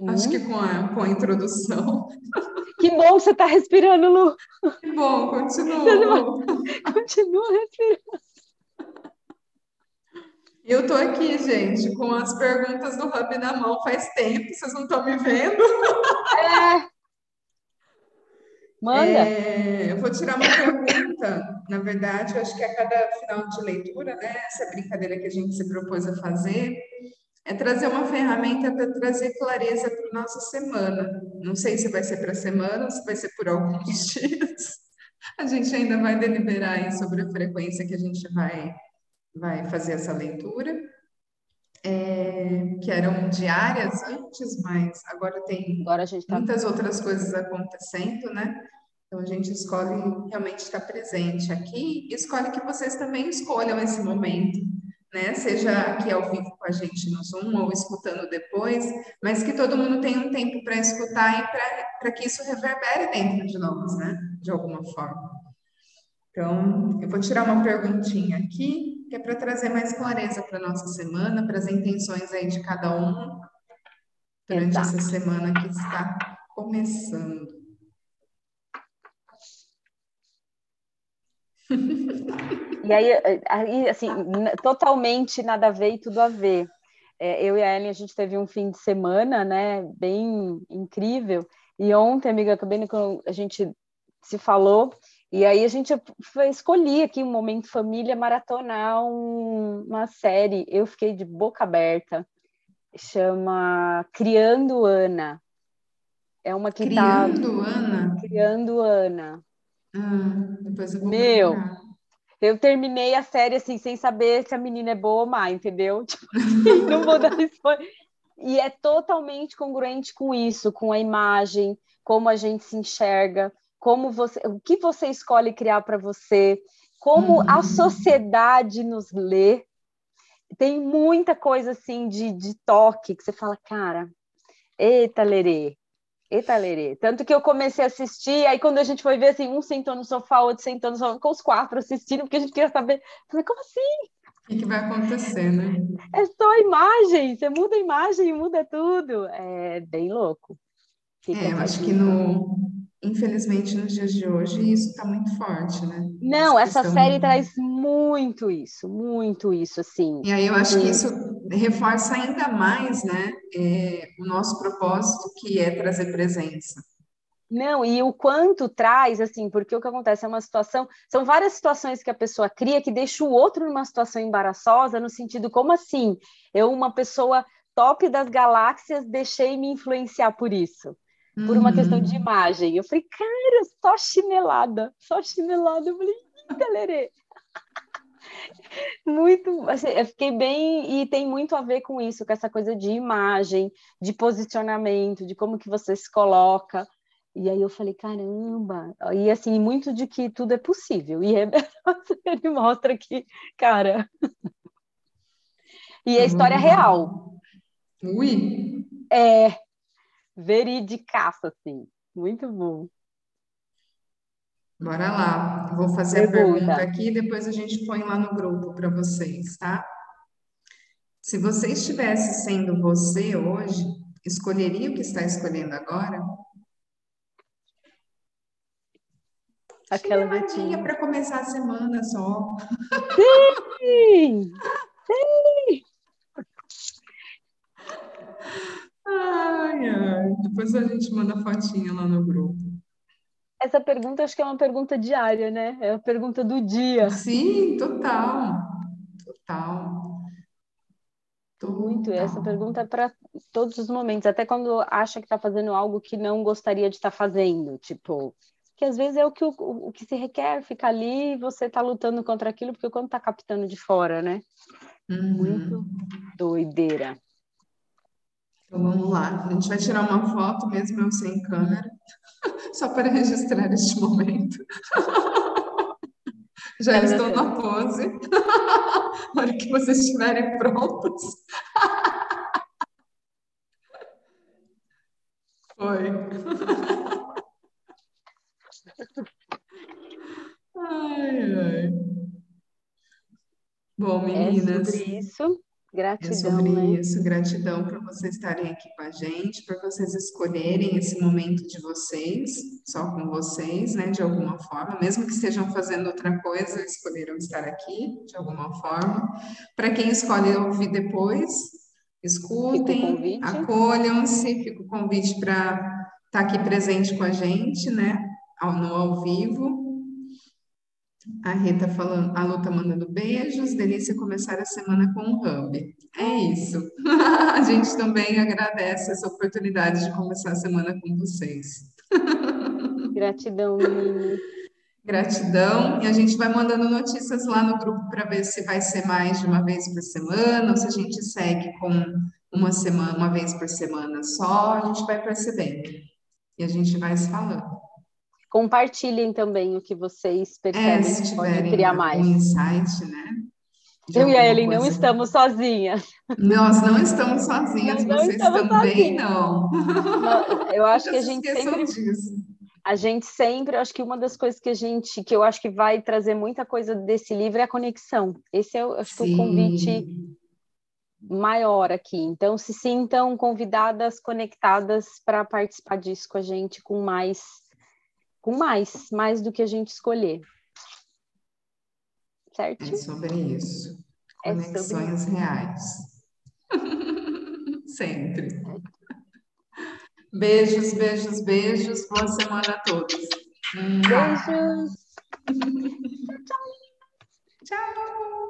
Hum. Acho que com a, com a introdução. Que bom você está respirando, Lu. Que bom, continua. Continua respirando. Eu estou aqui, gente, com as perguntas do Hub na mão faz tempo, vocês não estão me vendo? É. Manda. É, eu vou tirar uma pergunta. Na verdade, eu acho que a cada final de leitura, né, essa brincadeira que a gente se propôs a fazer, é trazer uma ferramenta para trazer clareza para a nossa semana. Não sei se vai ser para a semana ou se vai ser por alguns dias. A gente ainda vai deliberar aí sobre a frequência que a gente vai, vai fazer essa leitura. É, que eram diárias antes, mas agora tem agora tá... muitas outras coisas acontecendo, né? Então a gente escolhe realmente estar presente aqui e escolhe que vocês também escolham esse momento né? Seja aqui ao vivo com a gente no Zoom ou escutando depois, mas que todo mundo tenha um tempo para escutar e para que isso reverbere dentro de nós, né? De alguma forma. Então, eu vou tirar uma perguntinha aqui, que é para trazer mais clareza para a nossa semana, para as intenções aí de cada um durante Exato. essa semana que está começando. E aí, aí, assim, totalmente nada a ver e tudo a ver. É, eu e a Ellen, a gente teve um fim de semana, né, bem incrível. E ontem, amiga, acabei quando a gente se falou, E aí a gente escolhi aqui um momento família maratonar um, uma série. Eu fiquei de boca aberta. Chama Criando Ana. É uma que tá Criando tá... Ana? Criando Ana. Ah, depois eu vou Meu, procurar. eu terminei a série assim, sem saber se a menina é boa ou má, entendeu? Tipo, assim, não vou dar spoiler. E é totalmente congruente com isso, com a imagem, como a gente se enxerga, como você, o que você escolhe criar para você, como uhum. a sociedade nos lê. Tem muita coisa assim de, de toque que você fala, cara, eita, lerê, Eita, Lerê. Tanto que eu comecei a assistir, aí quando a gente foi ver, assim, um sentou no sofá, outro sentou no sofá, com os quatro assistindo, porque a gente queria saber. falei, como assim? O que, que, vai acontecer, né? É só imagem, você muda a imagem e muda tudo. É bem louco. Fica é, eu acho que no, infelizmente, nos dias de hoje, isso está muito forte, né? Não, essa, essa série traz muito isso, muito isso, assim. E aí eu acho que isso reforça ainda mais, né, é, o nosso propósito, que é trazer presença. Não, e o quanto traz, assim, porque o que acontece é uma situação, são várias situações que a pessoa cria que deixa o outro numa situação embaraçosa, no sentido, como assim? Eu, uma pessoa top das galáxias, deixei me influenciar por isso por uma questão de uhum. imagem. Eu falei, cara, só chinelada, só chinelada. Eu falei, galerê. muito, assim, eu fiquei bem e tem muito a ver com isso, com essa coisa de imagem, de posicionamento, de como que você se coloca. E aí eu falei, caramba, e assim, muito de que tudo é possível. E é, ele mostra que, cara. e a história uhum. real. Ui! É, veridicaça, assim. Muito bom. Bora lá. Vou fazer pergunta. a pergunta aqui e depois a gente põe lá no grupo para vocês, tá? Se você estivesse sendo você hoje, escolheria o que está escolhendo agora? Aquela gatinha para começar a semana só. Sim! Sim! Ai, ai. Depois a gente manda fotinha lá no grupo. Essa pergunta acho que é uma pergunta diária, né? É a pergunta do dia. Sim, total. Total. Total. Muito. Essa pergunta é para todos os momentos, até quando acha que está fazendo algo que não gostaria de estar tá fazendo. Tipo, que às vezes é o que, o, o que se requer, ficar ali e você está lutando contra aquilo, porque quando está captando de fora, né? Uhum. Muito doideira. Então vamos lá, a gente vai tirar uma foto mesmo eu sem câmera, só para registrar este momento. Já estou na pose. Na hora que vocês estiverem prontos. Foi. Ai, ai. Bom, meninas. É sobre isso. Gratidão, é sobre né? isso, gratidão por vocês estarem aqui com a gente, por vocês escolherem esse momento de vocês, só com vocês, né, de alguma forma, mesmo que estejam fazendo outra coisa, escolheram estar aqui de alguma forma. Para quem escolhe ouvir depois, escutem, acolham-se, fica o convite para estar tá aqui presente com a gente, né, no ao vivo. A Rita falando, a Lu tá mandando beijos, delícia começar a semana com o Hub. É isso. a gente também agradece essa oportunidade de começar a semana com vocês. Gratidão, menina. Gratidão. E a gente vai mandando notícias lá no grupo para ver se vai ser mais de uma vez por semana ou se a gente segue com uma semana, uma vez por semana só, a gente vai percebendo. E a gente vai se falando. Compartilhem também o que vocês percebem é, se que criar mais. Um insight, né? Eu e a Ellen não estamos sozinhas. Nós não estamos sozinhas, não vocês também sozinhas. não. Eu acho que a gente sempre. Disso. A gente sempre, acho que uma das coisas que a gente, que eu acho que vai trazer muita coisa desse livro é a conexão. Esse é, acho que, o convite maior aqui. Então, se sintam convidadas, conectadas para participar disso com a gente com mais com mais, mais do que a gente escolher. Certo? É sobre isso. É Conexões sobre... reais. Sempre. Beijos, beijos, beijos. Boa semana a todos. Beijos. tchau. Tchau.